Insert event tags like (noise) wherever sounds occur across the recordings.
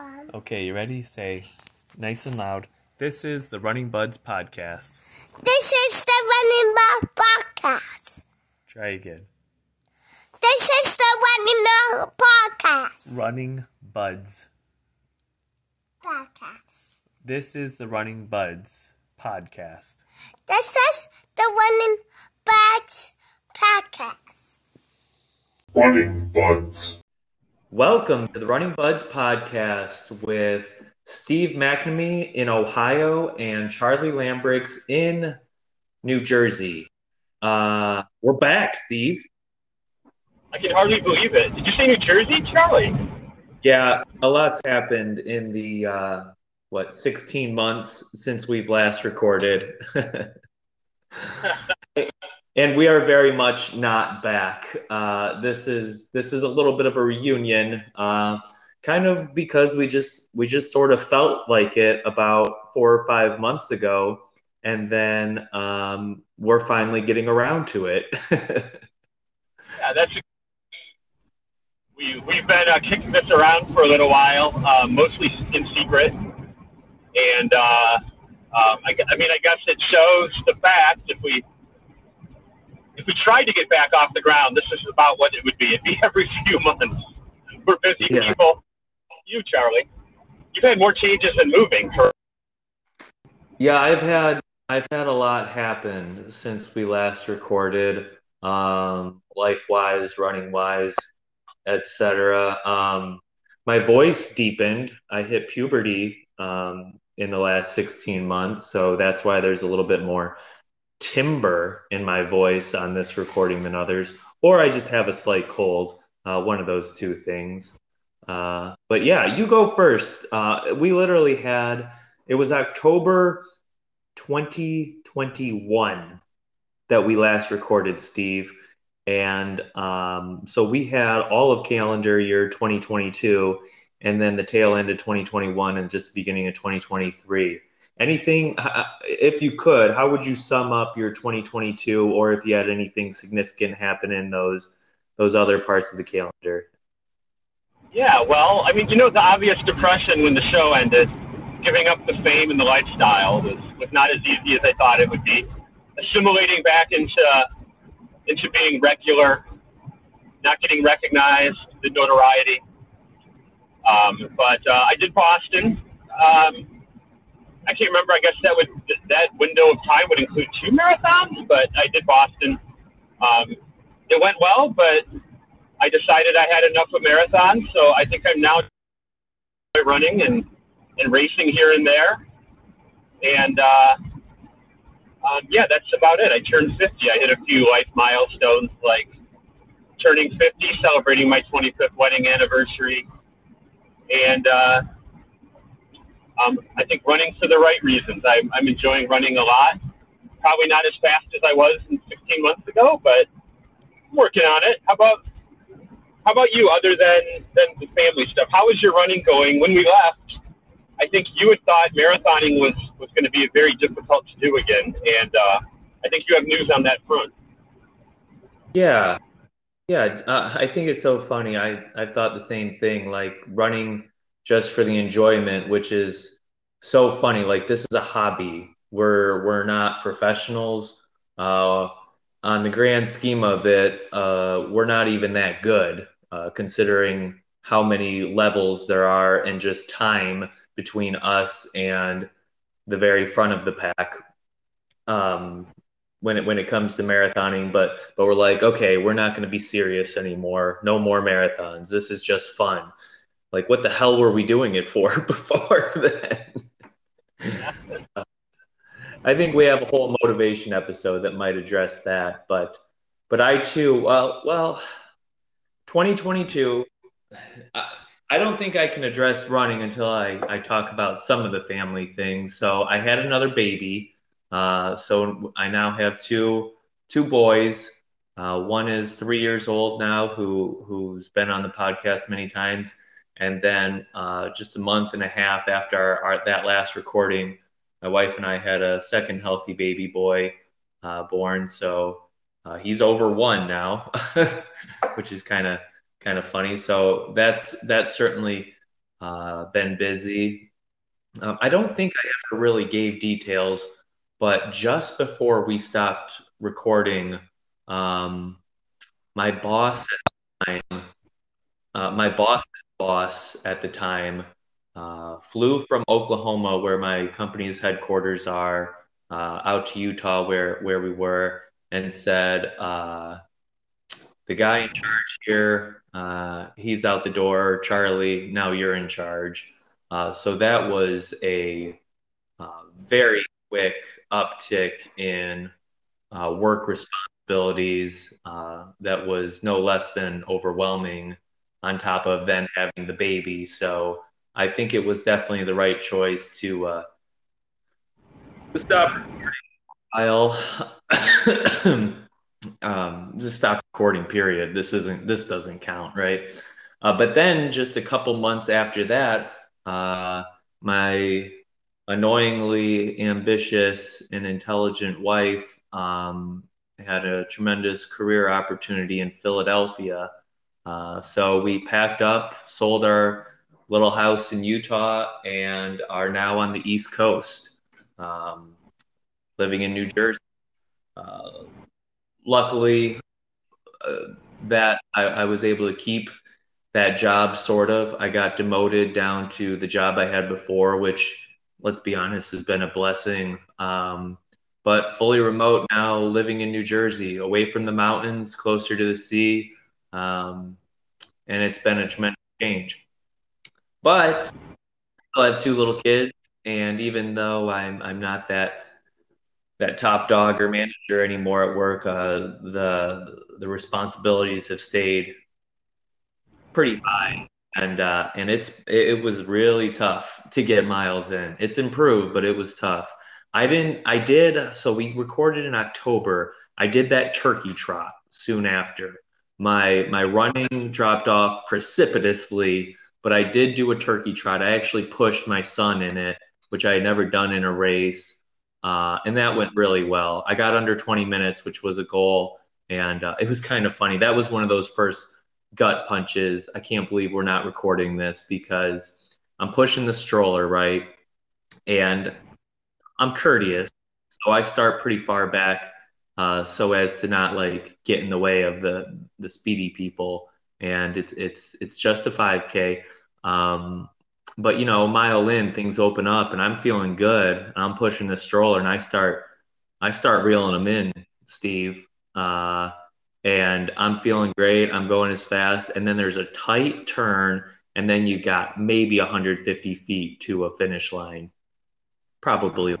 Um, Okay, you ready? Say nice and loud. This is the Running Buds podcast. this is the Running Ball Podcast. Try again. This is the Running Ball Podcast. Running Buds. Podcast. This is the Running Buds podcast. This is the Running Buds Podcast. Running Buds. Welcome to the Running Buds podcast with Steve McNamee in Ohio and Charlie Lambrix in New Jersey. Uh, we're back, Steve. I can hardly believe it. Did you say New Jersey, Charlie? Yeah, a lot's happened in the uh, what 16 months since we've last recorded. (laughs) (laughs) and we are very much not back. Uh, this is this is a little bit of a reunion, uh, kind of because we just we just sort of felt like it about four or five months ago, and then um, we're finally getting around to it. (laughs) Yeah, that's. We we've been uh, kicking this around for a little while, uh, mostly in secret, and uh, um, I, I mean, I guess it shows the fact if we if we tried to get back off the ground, this is about what it would be. It'd be (laughs) every few months. We're busy Yeah. people. You, Charlie, you've had more changes than moving. For, Yeah, I've had I've had a lot happen since we last recorded, um, life wise, running wise, etc. Um, my voice deepened. I hit puberty um, in the last 16 months, so that's why there's a little bit more timber in my voice on this recording than others, or I just have a slight cold. Uh, one of those two things. Uh, but yeah, you go first. Uh, we literally had it was October 2021 that we last recorded, Steve. And um, so we had all of calendar year 2022 and then the tail end of 2021 and just the beginning of 2023. Anything, if you could, how would you sum up your 2022 or if you had anything significant happen in those those other parts of the calendar? yeah, well, I mean, you know, the obvious depression when the show ended. Giving up the fame and the lifestyle was, was not as easy as I thought it would be. Assimilating back into into being regular, not getting recognized, the notoriety. Um, but uh, I did Boston. Um, I can't remember. I guess that would that window of time would include two marathons, but I did Boston. Um, it went well, but I decided I had enough of marathons, so I think I'm now running and and racing here and there. And uh, um, yeah, that's about it. I turned 50. I hit a few life milestones like turning 50, celebrating my 25th wedding anniversary, and uh, um, I think running for the right reasons. I'm, I'm enjoying running a lot. Probably not as fast as I was 16 months ago, but I'm working on it. How about how about you? Other than than the family stuff, how is your running going? When we left, I think you had thought marathoning was was going to be very difficult to do again, and uh, I think you have news on that front. Yeah, yeah. Uh, I think it's so funny. I I thought the same thing. Like running just for the enjoyment, which is so funny. Like this is a hobby. We're we're not professionals. Uh, on the grand scheme of it, uh, we're not even that good, uh, considering how many levels there are and just time between us and the very front of the pack. Um, when it when it comes to marathoning, but but we're like, okay, we're not going to be serious anymore. No more marathons. This is just fun. Like, what the hell were we doing it for (laughs) before then? I think we have a whole motivation episode that might address that, but but I too, well, well, 2022. I, I don't think I can address running until I, I talk about some of the family things. So I had another baby. Uh, so I now have two two boys. Uh, one is three years old now, who who's been on the podcast many times, and then uh, just a month and a half after our, our, that last recording, my wife and I had a second healthy baby boy uh, born. So uh, he's over one now, (laughs) which is kind of kind of funny. So that's that's certainly uh, been busy. Um, I don't think I ever really gave details, but just before we stopped recording, um, my boss at the time, uh, my boss boss at the time uh, flew from Oklahoma, where my company's headquarters are, uh, out to Utah, where where we were, and said, uh, "The guy in charge here, uh, he's out the door. Charlie, now you're in charge." Uh, so that was a uh, very quick uptick in work responsibilities. that was no less than overwhelming. On top of then having the baby, so I think it was definitely the right choice to uh, stop recording while (coughs) um, just stop recording. Period. This isn't. This doesn't count, right? Uh, but then, just a couple months after that, uh, my annoyingly ambitious and intelligent wife um, had a tremendous career opportunity in Philadelphia. Uh, so we packed up, sold our little house in Utah and are now on the East Coast, um, living in New Jersey. Uh, luckily, uh, that I, I, was able to keep that job sort of. I got demoted down to the job I had before, which, let's be honest, has been a blessing. Um, but fully remote now, living in New Jersey, away from the mountains, closer to the sea. Um, and it's been a tremendous change. But I have two little kids, and even though I'm I'm not that that top dog or manager anymore at work, uh, the the responsibilities have stayed pretty high, and uh, and it's it, it was really tough to get miles in. It's improved, but it was tough. I didn't. I did. So we recorded in October. I did that turkey trot soon after. My my running dropped off precipitously but I did do a turkey trot. I actually pushed my son in it, which I had never done in a race. Uh, and that went really well. I got under 20 minutes, which was a goal. And uh, it was kind of funny. That was one of those first gut punches. I can't believe we're not recording this because I'm pushing the stroller, right? And I'm courteous. So I start pretty far back uh, so as to not like get in the way of the, the speedy people and it's it's it's just a 5K. Um, but you know, a mile in, things open up, and I'm feeling good. And I'm pushing the stroller, and I start I start reeling them in, Steve. Uh, and I'm feeling great. I'm going as fast, and then there's a tight turn, and then you got maybe 150 feet to a finish line, probably.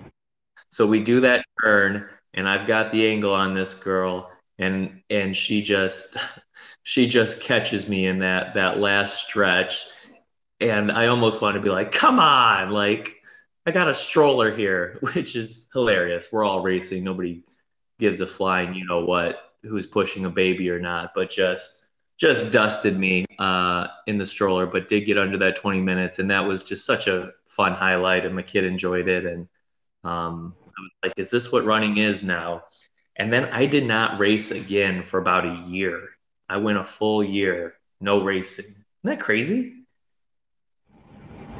So we do that turn, and I've got the angle on this girl, and and she just (laughs) she just catches me in that that last stretch. And i almost want to be like come on like i got a stroller here (laughs) which is hilarious. We're all racing. Nobody gives a flying you know what who's pushing a baby or not but just just dusted me uh, in the stroller but did get under that 20 minutes. And that was just such a fun highlight and my kid enjoyed it. And um, like is this what running is now and then i did not race again for about a year I went a full year no racing. Isn't that crazy?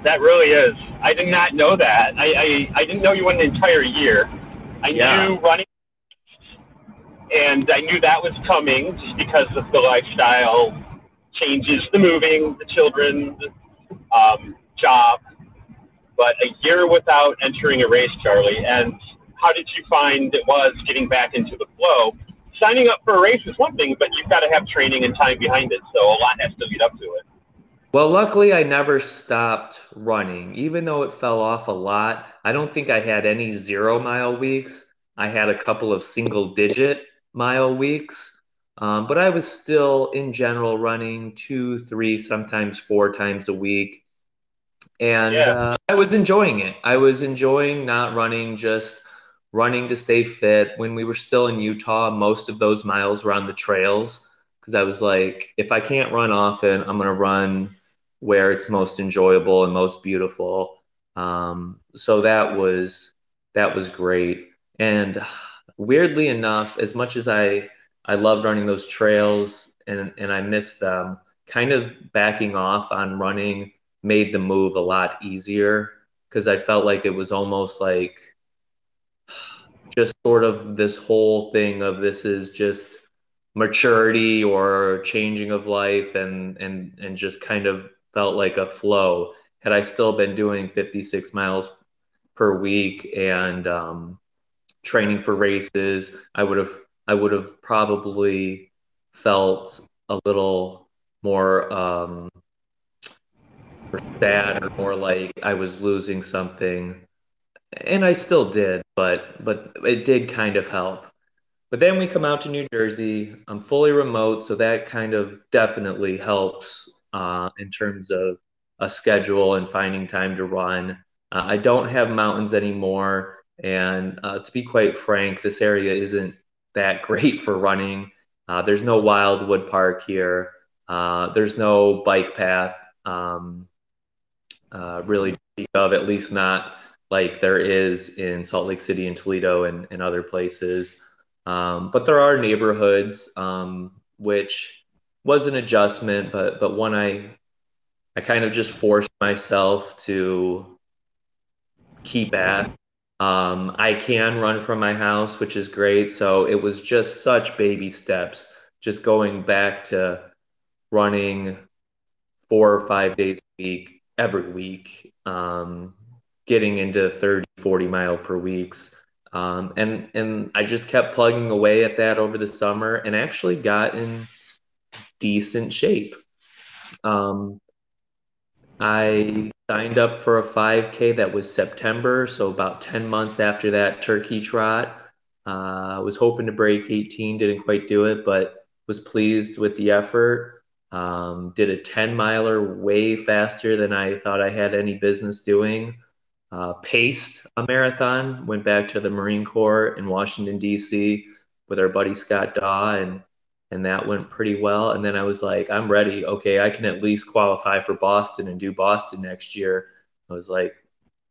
That really is. I did not know that. I, I, I didn't know you went an entire year. I yeah. knew running, and I knew that was coming just because of the lifestyle changes, the moving, the children, um, job. But a year without entering a race, Charlie, and how did you find it was getting back into the flow? signing up for a race is one thing, but you've got to have training and time behind it. So a lot has to lead up to it. Well, luckily, I never stopped running, even though it fell off a lot. I don't think I had any zero mile weeks. I had a couple of single digit mile weeks, um, but I was still, in general, running two, three, sometimes four times a week. And yeah. uh, I was enjoying it. I was enjoying not running just running to stay fit. When we were still in Utah, most of those miles were on the trails because I was like, if I can't run often, I'm going to run where it's most enjoyable and most beautiful. Um, so that was that was great. And weirdly enough, as much as I I loved running those trails and and I missed them, kind of backing off on running made the move a lot easier because I felt like it was almost like just sort of this whole thing of this is just maturity or changing of life and and and just kind of felt like a flow. Had i still been doing 56 miles per week and um, training for races i would have i would have probably felt a little more um, sad or more like i was losing something and i still did but but it did kind of help but then we come out to New Jersey. I'm fully remote, so that kind of definitely helps uh, in terms of a schedule and finding time to run. Uh, I don't have mountains anymore, and uh, to be quite frank, this area isn't that (laughs) great for running. Uh, there's no Wildwood Park here. Uh, there's no bike path, um, uh, really of at least not like there is in Salt Lake City and Toledo and, and other places. Um, but there are neighborhoods um, which was an adjustment, but but one I I kind of just forced myself to keep at. Um, I can run from my house, which is great. So it was just such baby steps, just going back to running four or five days a week every week, um, getting into 30, 40 mile per weeks. Um, and and I just kept plugging away at that over the summer, and actually got in decent shape. Um, I signed up for a 5K that was September, so about 10 months after that turkey trot. I uh, was hoping to break 18, didn't quite do it, but was pleased with the effort. Um, did a 10 miler way faster than I thought I had any business doing uh, paced a marathon, went back to the Marine Corps in Washington, D.C. with our buddy Scott Daw, and, and that went pretty well. And then I was like, I'm ready. Okay, I can at least qualify for Boston and do Boston next year. I was like,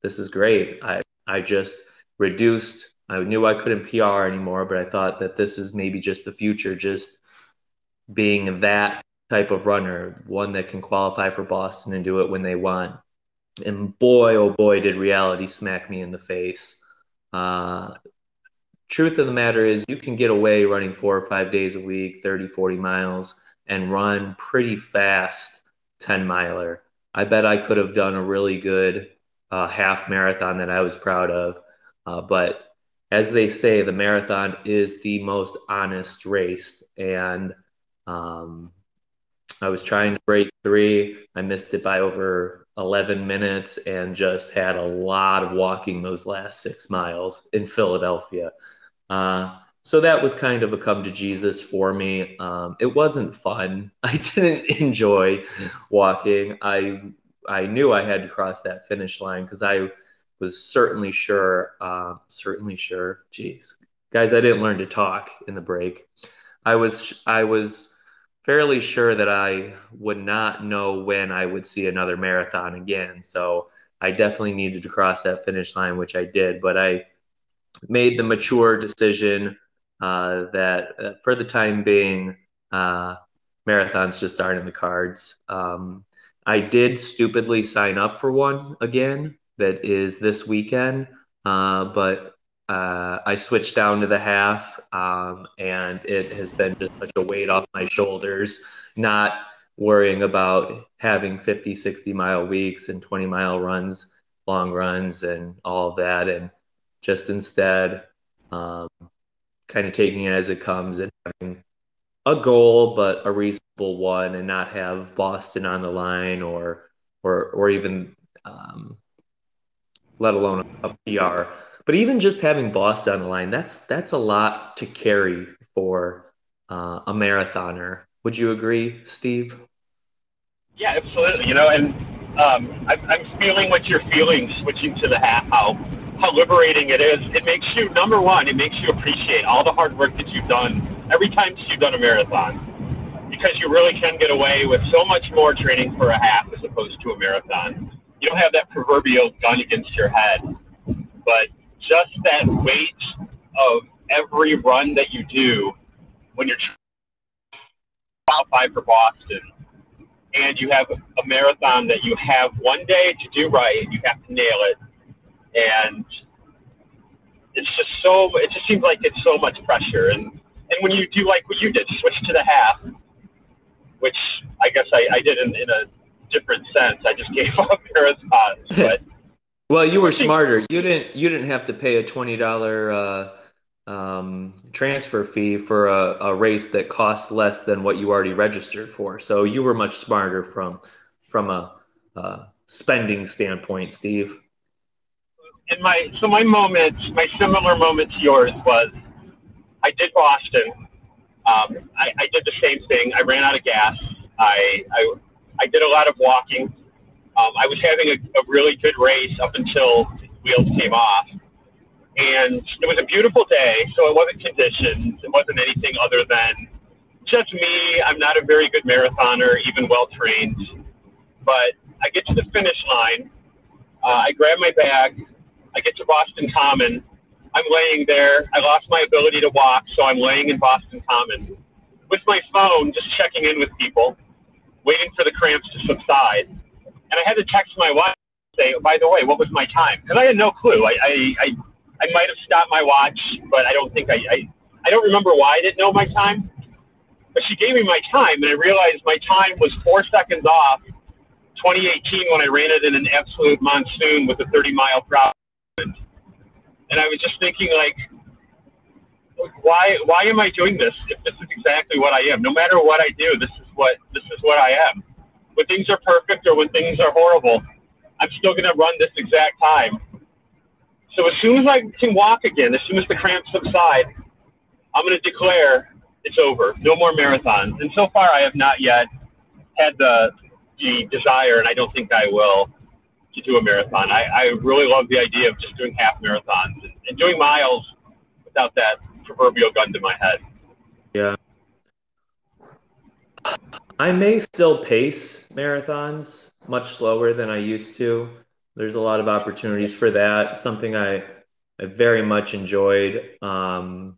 this is great. I, I just reduced, I knew I couldn't PR anymore, but I thought that this is maybe just the future, just being that type of runner, one that can qualify for Boston and do it when they want and boy, oh boy, did reality smack me in the face. Uh, truth of the matter is, you can get away running four or five days a week, 30, 40 miles, and run pretty fast 10 miler. I bet I could have done a really good uh, half marathon that I was proud of. Uh, but as they say, the marathon is the most honest race. And um, I was trying to break three. I missed it by over 11 minutes and just had a lot of walking those last six miles in Philadelphia. Uh, so that was kind of a come to Jesus for me. Um, it wasn't fun. (laughs) I didn't enjoy walking. I I knew I had to cross that finish line because I was certainly sure, uh, certainly sure. Jeez, guys, I didn't learn to talk in the break. I was I was fairly sure that I would not know when I would see another marathon again. So I definitely needed to cross that finish line, which I did. But I made the mature decision uh, that uh, for the time being, uh, marathons just aren't in the cards. Um, I did stupidly sign up for one again that is this weekend, uh, but uh, I switched down to the half, um, and it has been just such a weight off my shoulders, not worrying about having 50, 60 mile weeks and 20 mile runs, long runs, and all of that. And just instead, um, kind of taking it as it comes and having a goal, but a reasonable one, and not have Boston on the line or, or, or even, um, let alone a PR but even just having Boss on the line, that's that's a lot to carry for uh, a marathoner. Would you agree, Steve? Yeah, absolutely. You know, and um, I, I'm feeling what you're feeling, switching to the half. How how liberating it is. It makes you number one. It makes you appreciate all the hard work that you've done every time you've done a marathon, because you really can get away with so much more training for a half as opposed to a marathon. You don't have that proverbial gun against your head, but just that weight of every run that you do when you're qualified for Boston and you have a marathon that you have one day to do right. You have to nail it, and it's just so. It just seems like it's so much pressure, and and when you do like what you did, switch to the half, which I guess I, I did in, in a different sense. I just gave (laughs) up marathons, but. (laughs) well, you were smarter. You didn't. You didn't have to pay a twenty dollar uh, um, transfer fee for a, a race that costs less than what you already registered for. So you were much smarter from from a uh, spending standpoint, Steve. And my so my moment, my similar moment to yours was, I did Boston. Um, I, I did the same thing. I ran out of gas. I I, I did a lot of walking. Um, I was having a, a really good race up until wheels came off and it was a beautiful day, so it wasn't conditions. It wasn't anything other than just me. I'm not a very good marathoner, even well trained. But I get to the finish line. Uh, I grab my bag. I get to Boston Common. I'm laying there. I lost my ability to walk, so I'm laying in Boston Common with my phone, just checking in with people, waiting for the cramps to subside. And I had to text my wife say, oh, by the way, what was my time? Because I had no clue. I, I, I I might have stopped my watch, but I don't think I, I, I don't remember why I didn't know my time. But she gave me my time, and I realized my time was four seconds off 2018 when I ran it in an absolute monsoon with a 30 mile per hour. And I was just thinking, like, why why am I doing this if this is exactly what I am? No matter what I do, this is what this is what I am. When things are perfect or when things are horrible, I'm still going to run this exact time so as soon as I can walk again, as soon as the cramps subside, I'm going to declare it's over. No more marathons. And so far, I have not yet had the, the desire, and I don't think I will, to do a marathon. I, I really love the idea of just doing half marathons and, and doing miles without that proverbial gun to my head. Yeah. I may still pace marathons much slower than I used to there's a lot of opportunities for that. Something I, I very much enjoyed um,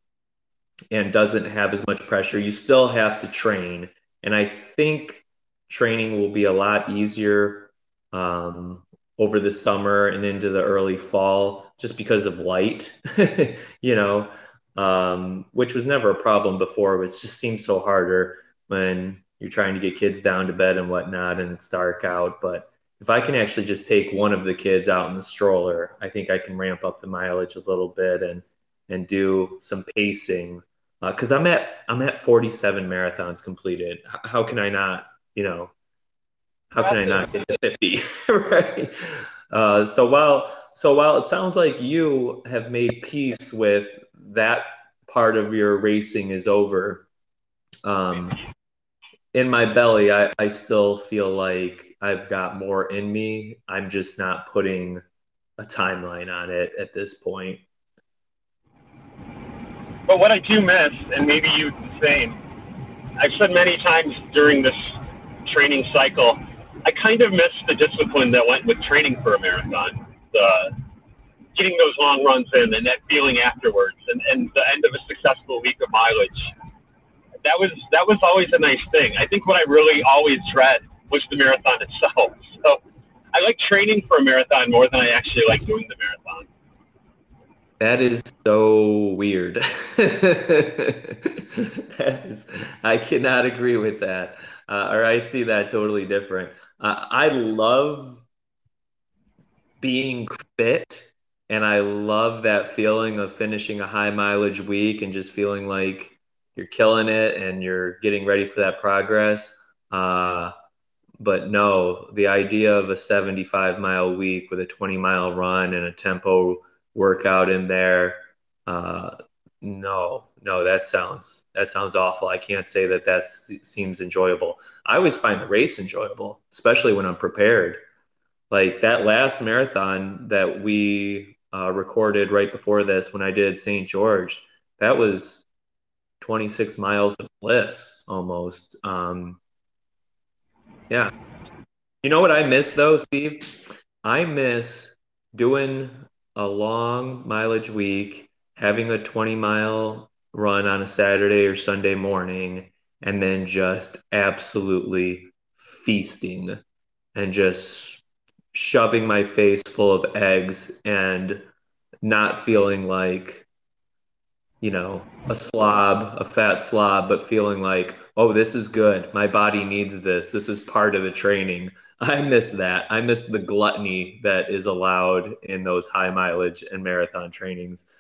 and doesn't have as much pressure. You still have to train. And I think training will be a lot easier um, over the summer and into the early fall just because of light, (laughs) you know, um, which was never a problem before. It just seems so harder when you're trying to get kids down to bed and whatnot and it's dark out. But if I can actually just take one of the kids out in the stroller, I think I can ramp up the mileage a little bit and and do some pacing because uh, I'm at I'm at 47 marathons completed. How can I not, you know, how can I not get to 50, (laughs) right? Uh, so while so while it sounds like you have made peace with that part of your racing is over, um, in my belly, I, I still feel like I've got more in me. I'm just not putting a timeline on it at this point. But what I do miss, and maybe you the same, I've said many times during this training cycle, I kind of miss the discipline that went with training for a marathon. The getting those long runs in and that feeling afterwards and, and the end of a successful week of mileage that was that was always a nice thing. I think what I really always dread was the marathon (laughs) itself. So I like training for a marathon more than I actually like doing the marathon. That is so weird. (laughs) that is, I cannot agree with that, uh, or I see that totally different. Uh, I love being fit, and I love that feeling of finishing a high mileage week and just feeling like you're killing it and you're getting ready for that progress. Uh, but no, the idea of a 75 mile week with a 20 mile run and a tempo workout in there, uh, no, no, that sounds that sounds awful. I can't say that that seems enjoyable. I always find the race enjoyable, especially when I'm prepared. Like that last marathon that we uh, recorded right before this, when I did St. George, that was 26 miles of bliss almost. Um, yeah. You know what I miss though, Steve? I miss doing a long mileage week, having a 20 mile run on a Saturday or Sunday morning, and then just absolutely feasting and just shoving my face full of eggs and not feeling like you know, a slob, a fat slob, but feeling like, oh, this is good. My body needs this. This is part of the training. (laughs) I miss that. I miss the gluttony that is allowed in those high mileage and marathon trainings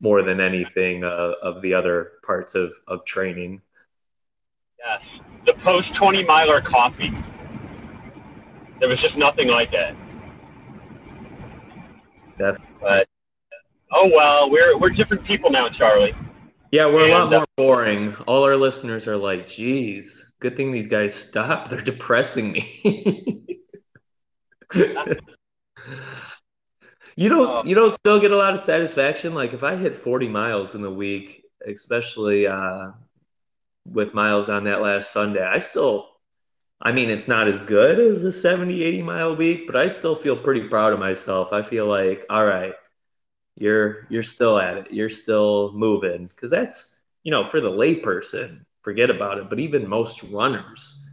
more than anything uh, of the other parts of, of training. Yes. The post 20 miler coffee. There was just nothing like it. Definitely. But oh well, we're we're different people now, Charlie. Yeah, we're a lot And, uh, more boring. All our listeners are like, geez, good thing these guys stopped. They're depressing me. (laughs) you don't you don't still get a lot of satisfaction. Like if I hit 40 miles in the week, especially uh, with miles on that last Sunday, I still I mean it's not as good as a 70, 80 mile week, but I still feel pretty proud of myself. I feel like, all right, you're you're still at it. You're still moving because that's you know for the layperson, forget about it. But even most runners,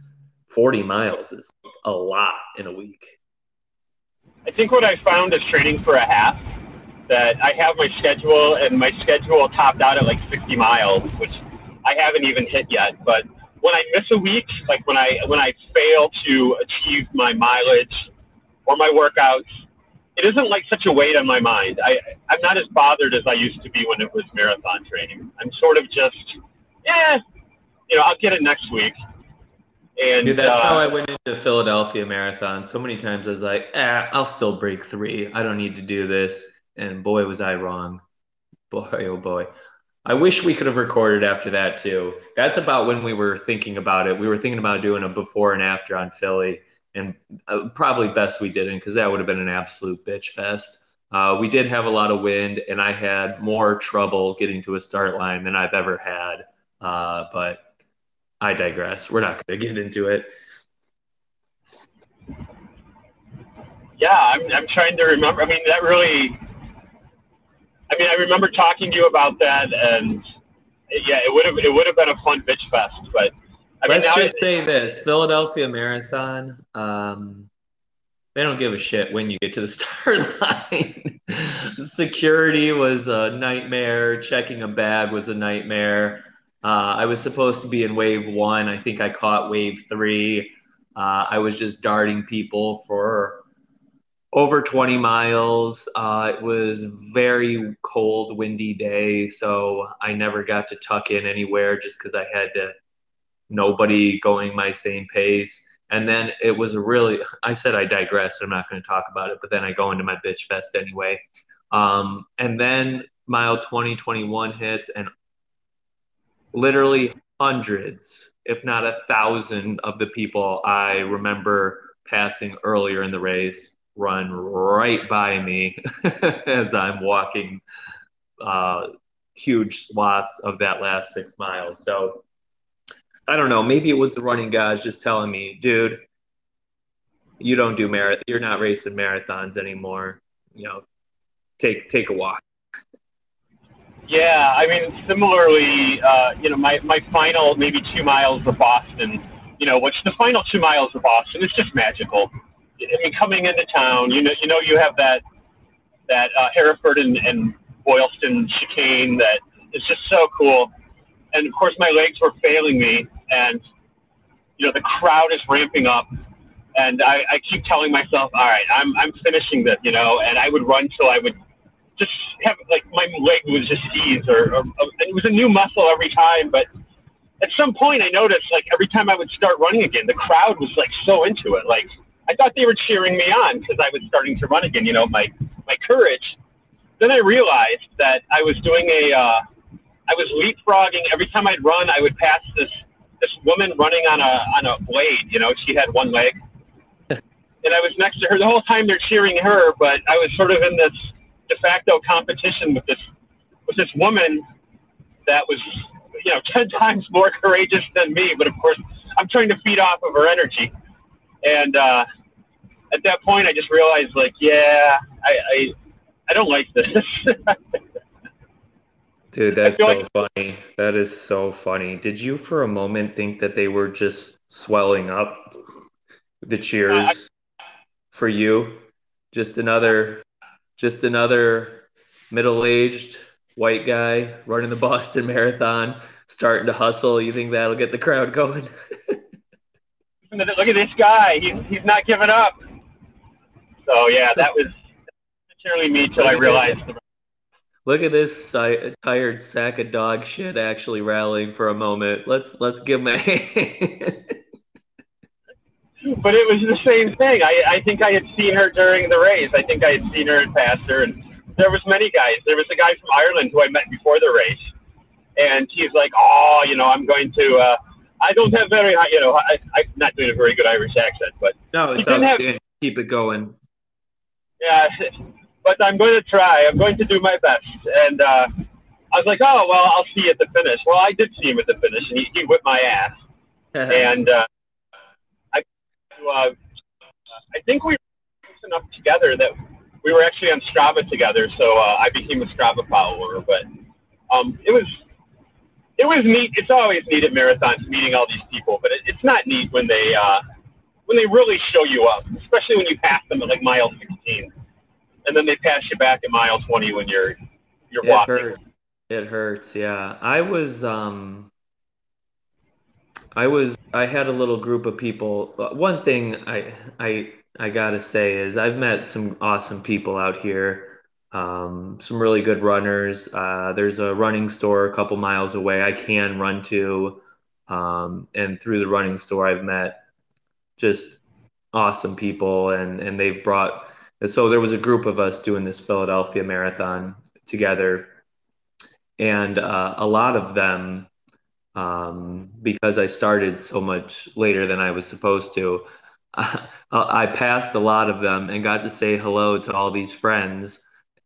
forty miles is a lot in a week. I think what I found is training for a half. That I have my schedule, and my schedule topped out at like 60 miles, which I haven't even hit yet. But when I miss a week, like when I when I fail to achieve my mileage or my workouts, it isn't like such a weight on my mind. I I'm not as bothered as I used to be when it was marathon training. I'm sort of just, yeah, you know, I'll get it next week. And that's uh, how I went into Philadelphia Marathon. So many times I was like, eh, I'll still break three. I don't need to do this. And boy, was I wrong. Boy, oh boy. I wish we could have recorded after that too. That's about when we were thinking about it. We were thinking about doing a before and after on Philly, and uh, probably best we didn't because that would have been an absolute bitch fest. Uh, we did have a lot of wind, and I had more trouble getting to a start line than I've ever had. Uh, but I digress. We're not going to get into it. yeah, I'm, I'm trying to remember. I mean, that really, I mean, I remember talking to you about that, and yeah, it would have it would have been a fun bitch fest. But I Let's now just it- say this Philadelphia Marathon, um, they don't give a shit when you get to the (laughs) start line. Security was a nightmare. Checking a bag was a nightmare. Uh, I was supposed to be in wave one. I think I caught wave three. Uh, I was just darting people for over 20 miles. Uh, it was very cold, windy day, so I never got to tuck in anywhere just because I had to nobody going my same pace. And then it was a really, I said I digress. I'm not going to talk about it, but then I go into my bitch fest anyway. Um, and then mile 20, 21 hits, and literally hundreds, if not a thousand, of the people I remember passing earlier in the race run right by me (laughs) as I'm walking uh, huge swaths of that last six miles. So I don't know. Maybe it was the running guys just telling me, dude, you don't do marathon. You're not racing marathons anymore. You know, take take a walk. Yeah, I mean, similarly, uh, you know, my, my final maybe two miles of Boston, you know, which the final two miles of Boston is just magical. I mean, coming into town, you know, you know, you have that that uh, Hereford and, and Boylston chicane that is just so cool. And of course, my legs were failing me, and you know, the crowd is ramping up, and I, I keep telling myself, all right, I'm I'm finishing this, you know, and I would run till I would just have like my leg was just seized or, or, or it was a new muscle every time but at some point i noticed like every time i would start running again the crowd was like so into it. Like i thought they were cheering me on because i was starting to run again you know my my courage. Then i realized that i was doing a uh, i was leapfrogging. Every time i'd run i would pass this this woman running on a on a blade you know she had one leg. (laughs) And i was next to her the whole time they're cheering her but i was sort of in this de facto competition with this with this woman that was you know (laughs) ten times more courageous than me but of course i'm trying to feed off of her energy. And uh at that point i just realized like yeah i i, I don't like this (laughs) Dude, that's so like- funny. That is so funny. Did you for a moment think that they were just swelling up? the cheers for you. Just another, just another middle-aged white guy running the Boston Marathon, starting to hustle. You think that'll get the crowd going? (laughs) Look at this guy. He's, he's not giving up. So, yeah, that was necessarily me till I realized. The... Look at this tired sack of dog shit actually rallying for a moment. Let's let's give him a (laughs) hand. but it was the same thing. I, I think I had seen her during the race. I think I had seen her and passed her, and there was many guys. There was a guy from Ireland who I met before the race, and he's like, "Oh, you know, I'm going to." Uh, I don't have very high, you know, I, I'm not doing a very good Irish accent, but no, it's outstanding. Have, Keep it going. Yeah, but I'm going to try. I'm going to do my best. And uh, I was like, oh well, I'll see you at the finish. Well, I did see him at the finish, and he, he whipped my ass. (laughs) and uh, I, uh, I think we were close enough together that we were actually on Strava together. So uh, I became a Strava follower. But um, it was it was neat. It's always neat at marathons meeting all these people, but it, it's not neat when they uh, when they really show you up, especially when you pass them at like mile 16, and then they pass you back at mile 20 when you're you're it walking. Hurt. It hurts. Yeah, I was um, I was I had a little group of people. Uh, one thing I I I gotta say is I've met some awesome people out here um, some really good runners. Uh, there's a running store a couple miles away I can run to. Um, and through the running store, I've met just awesome people, and, and they've brought. And so there was a group of us doing this Philadelphia marathon together. And uh, a lot of them, um, because I started so much later than I was supposed to, (laughs) I passed a lot of them and got to say hello to all these friends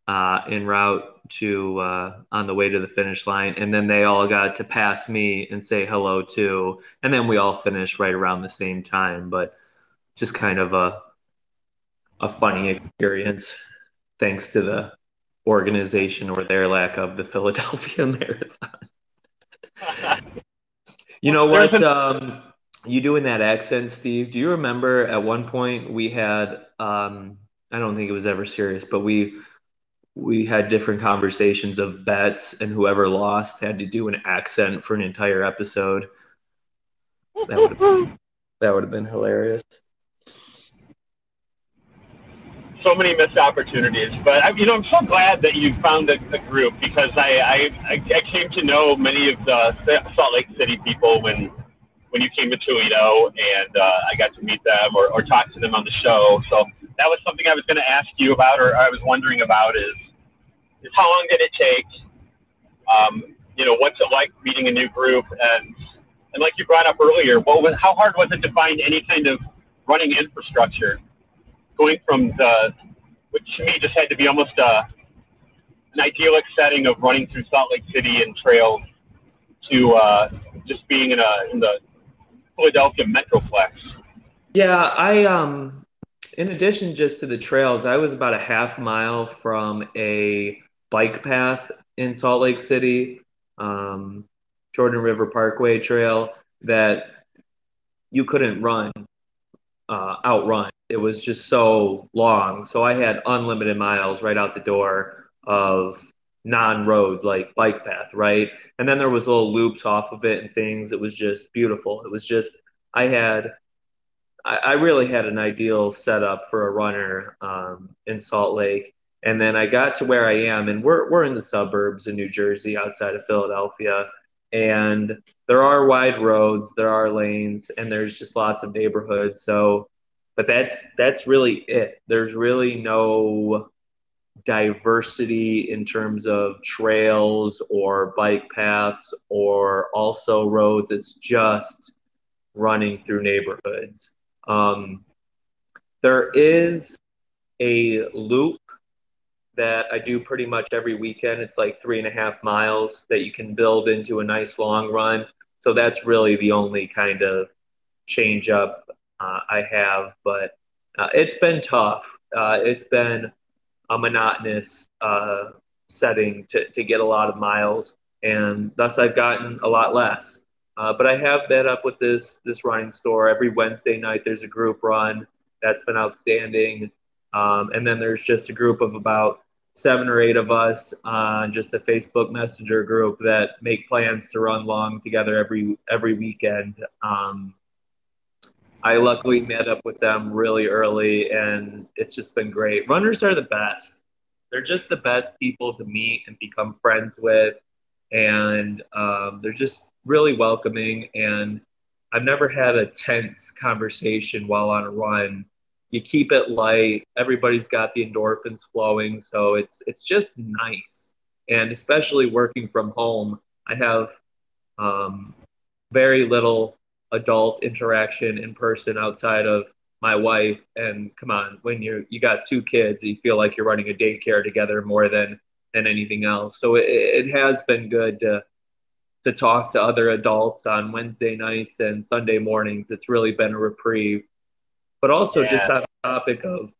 uh, en route to uh, on the way to the finish line, and then they all got to pass me and say hello too, and then we all finished right around the same time. But just kind of a a funny experience, thanks to the organization or their lack of the (laughs) Philadelphia Marathon. you know what? Um, you doing that accent, Steve? Do you remember at one point we had? Um, I don't think it was ever serious, but we we had different conversations of bets, and whoever lost had to do an accent for an entire episode. That would have, that would have been hilarious. So many missed opportunities, but I, you know I'm so glad that you found a, group because I, I I came to know many of the Salt Lake City people when when you came to Toledo, and uh, I got to meet them or, or talk to them on the show. So that was something I was going to ask you about, or I was wondering about is, is how long did it take? Um, you know, what's it like meeting a new group? And, and like you brought up earlier, how hard was it to find any kind of running infrastructure? Going from the, which to me just had to be almost a, an idyllic setting of running through Salt Lake City and trails to uh, just being in a in the Philadelphia metroplex. Yeah, I um in addition just to the trails, I was about a half mile from a bike path in Salt Lake City, um, Jordan River Parkway Trail that you couldn't run, uh, outrun. It was just so long. So I had unlimited miles right out the door of non-road like bike path, right? And then there was little loops off of it and things. It was just beautiful. It was just I had I, I really had an ideal setup for a runner um, in Salt Lake. And then I got to where I am, and we're, we're in the suburbs in New Jersey outside of Philadelphia. And there are wide roads, there are lanes, and there's just lots of neighborhoods. So, but that's that's really it. There's really no diversity in terms of trails or bike paths or also roads. It's just running through neighborhoods. Um, there is a loop that I do pretty much every weekend. It's like three and a half miles that you can build into a nice long run. So that's really the only kind of change up uh, I have. But uh, it's been tough. Uh, it's been a monotonous uh, setting to, to get a lot of miles. And thus I've gotten a lot less. Uh, but I have met up with this this running store every Wednesday night. There's a group run that's been outstanding, um, and then there's just a group of about seven or eight of us on just a Facebook Messenger group that make plans to run long together every every weekend. Um, I luckily met up with them really early, and it's just been great. Runners are the best. They're just the best people to meet and become friends with, and um, they're just really welcoming. And I've never had a tense conversation while on a run you keep it light. Everybody's got the endorphins flowing, so it's it's just nice. And especially working from home, I have um, very little adult interaction in person outside of my wife. And come on, when you you got two kids, you feel like you're running a daycare together more than than anything else. So it, it has been good to to talk to other adults on Wednesday nights and Sunday mornings. It's really been a reprieve but also yeah. just on the topic of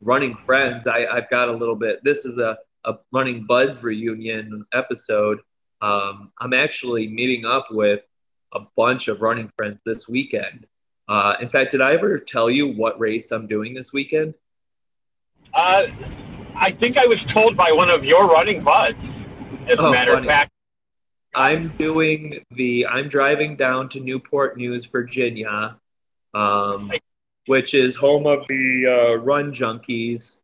running friends, I, I've got a little bit. This is a, a running buds reunion episode. Um, I'm actually meeting up with a bunch of running friends this weekend. Uh, in fact, did I ever tell you what race I'm doing this weekend? Uh, I think I was told by one of your running buds. As oh, a matter funny. of fact, I'm doing the. I'm driving down to Newport News, Virginia. Um, which is home of the uh, Run Junkies,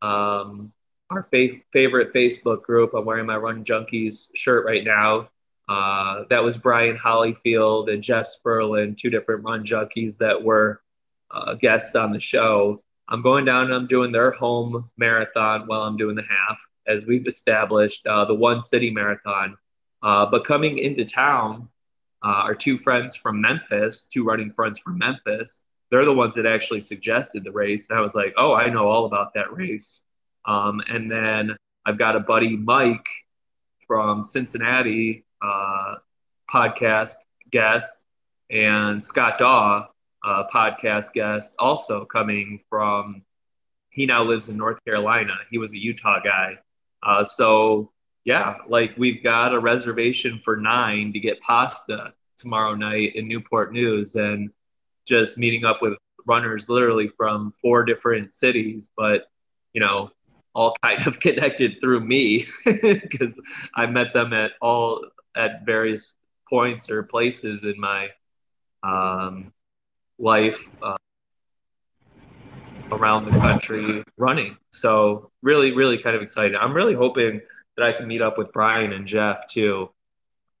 um, our fa- favorite Facebook group. I'm wearing my Run Junkies shirt right now. Uh, that was Brian Hollyfield and Jeff Sperlin, two different Run Junkies that were uh, guests on the show. I'm going down and I'm doing their home marathon while I'm doing the half, as we've established uh, the one city marathon. Uh, but coming into town uh, are two friends from Memphis, two running friends from Memphis they're the ones that actually suggested the race. And I was like, oh, I know all about that race. Um, and then I've got a buddy, Mike, from Cincinnati, uh, podcast guest, and Scott Daw, uh, podcast guest, also coming from. He now lives in North Carolina. He was a Utah guy. Uh, so yeah, like we've got a reservation for nine to get pasta tomorrow night in Newport News, and just meeting up with runners literally from four different cities, but you know, all kind of (laughs) connected through me (laughs) because I met them at all at various points or places in my um, life uh, around the country running. So really, really kind of excited. I'm really hoping that I can meet up with Brian and Jeff too.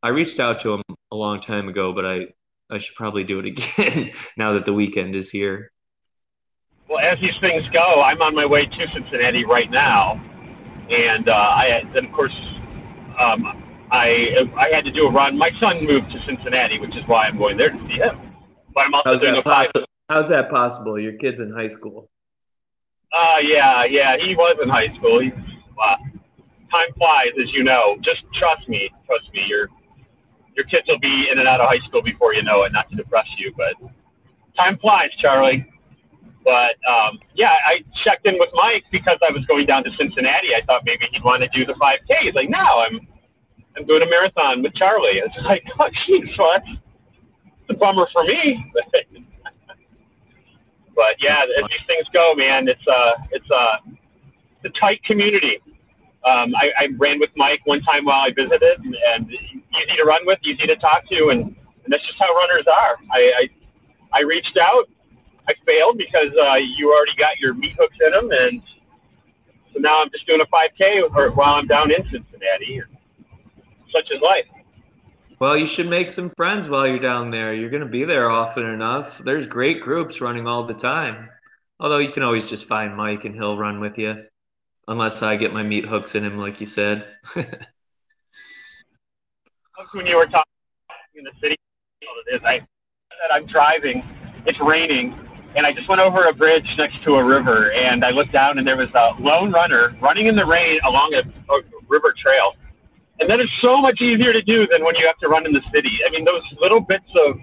I reached out to him a long time ago, but I I should probably do it (laughs) again now that the weekend is here. Well, as these things go, I'm on my way to Cincinnati right now, and uh, I then of course um, I I had to do a run. My son moved to Cincinnati, which is why I'm going there to see him. But I'm also how's doing a possi- How's that possible? Your kid's in high school. Uh, yeah, yeah, he was in high school. Uh, time flies, as you know. Just trust me, trust me. You're your kids will be in and out of high school before you know it. Not to depress you, but time flies, Charlie. But um, yeah, I checked in with Mike because I was going down to Cincinnati. I thought maybe he'd want to do the 5K. He's like, no, I'm I'm doing a marathon with Charlie. It's like, oh, geez, well, it's a bummer for me. (laughs) but yeah, as these things go, man, it's uh, it's uh, it's a tight community. Um, I, I ran with Mike one time while I visited, and, and easy to run with, easy to talk to, and, and that's just how runners are. I, I, I reached out, I failed because uh, you already got your meat hooks in them, and so now I'm just doing a 5K while I'm down in Cincinnati. Such is life. Well, you should make some friends while you're down there. You're going to be there often enough. There's great groups running all the time. Although you can always just find Mike and he'll run with you unless I get my meat hooks in him, like you said. (laughs) when you were talking in the city, I said I'm driving, it's raining, and I just went over a bridge next to a river, and I looked down, and there was a lone runner running in the rain along a, a river trail. And that is so much easier to do than when you have to run in the city. I mean, those little bits of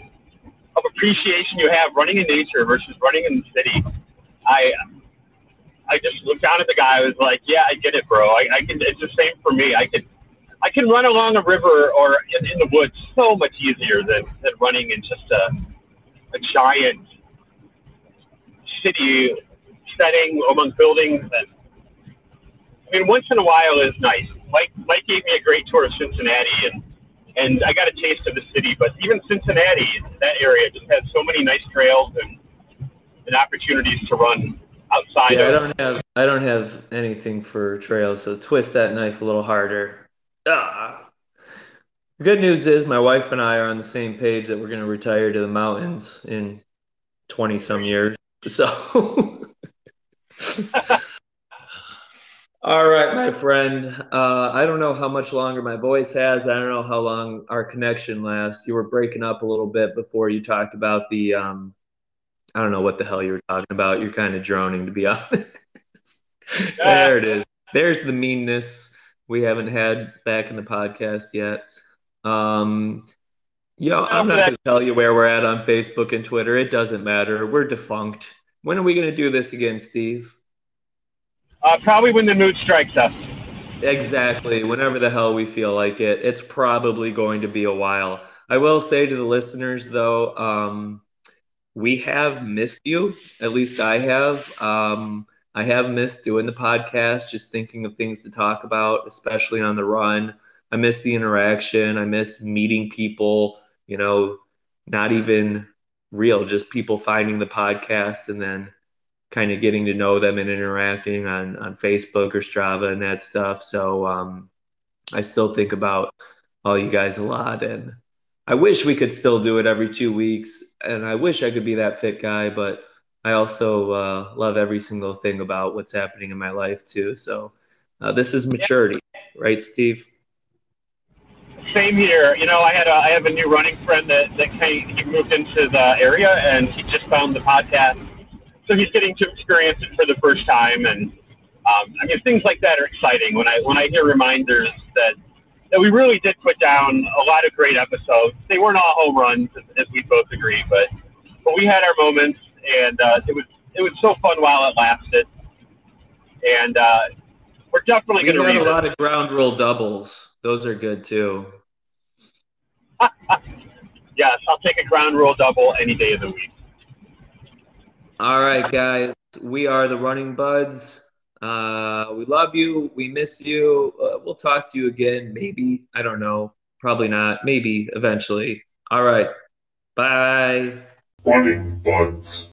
of appreciation you have running in nature versus running in the city. I I just looked down at the guy. I was like, "Yeah, I get it, bro. I, I can. It's the same for me. I could I can run along a river or in, in the woods so much easier than, than running in just a, a giant city setting among buildings. And I mean, once in a while is nice. Mike Mike gave me a great tour of Cincinnati, and and I got a taste of the city. But even Cincinnati, that area, just has so many nice trails and and opportunities to run outside. Yeah, I don't have I don't have anything for trails, so twist that knife a little harder. Ah. The good news is my wife and I are on the same page that we're going to retire to the mountains in 20 some years. So (laughs) All right, my friend. Uh, I don't know how much longer my voice has. I don't know how long our connection lasts. You were breaking up a little bit before you talked about the um, I don't know what the hell you were talking about. You're kind of droning, to be (laughs) honest. there it is. There's the meanness we haven't had back in the podcast yet. Um, yo, I'm not going to tell you where we're at on Facebook and Twitter. It doesn't matter. We're defunct. When are we going to do this again, Steve? Uh, probably when the mood strikes us. Exactly. Whenever the hell we feel like it. It's probably going to be a while. I will say to the listeners, though, um, we have missed you. At least I have. Um, I have missed doing the podcast, just thinking of things to talk about, especially on the run. I miss the interaction. I miss meeting people, you know, not even real, just people finding the podcast and then kind of getting to know them and interacting on, on Facebook or Strava and that stuff. So um, I still think about all you guys a lot. And I wish we could still do it every two weeks. And I wish I could be that fit guy, but I also uh, love every single thing about what's happening in my life too. So uh, this is maturity, right, Steve? Same here. You know, I had a, I have a new running friend that that came, he moved into the area and he just found the podcast, so he's getting to experience it for the first time. And um, I mean, things like that are exciting. When I when I hear reminders that that we really did put down a lot of great episodes. They weren't all home runs, as, as we both agree, but but we had our moments, and uh, it was it was so fun while it lasted. And uh, we're definitely We going to had a lot of ground rule doubles. Those are good too. (laughs) Yes, I'll take a ground rule double any day of the week. All right, guys. We are the Running Buds. Uh, we love you. We miss you. Uh, we'll talk to you again. Maybe. I don't know. Probably not. Maybe eventually. All right. Bye. Running buds.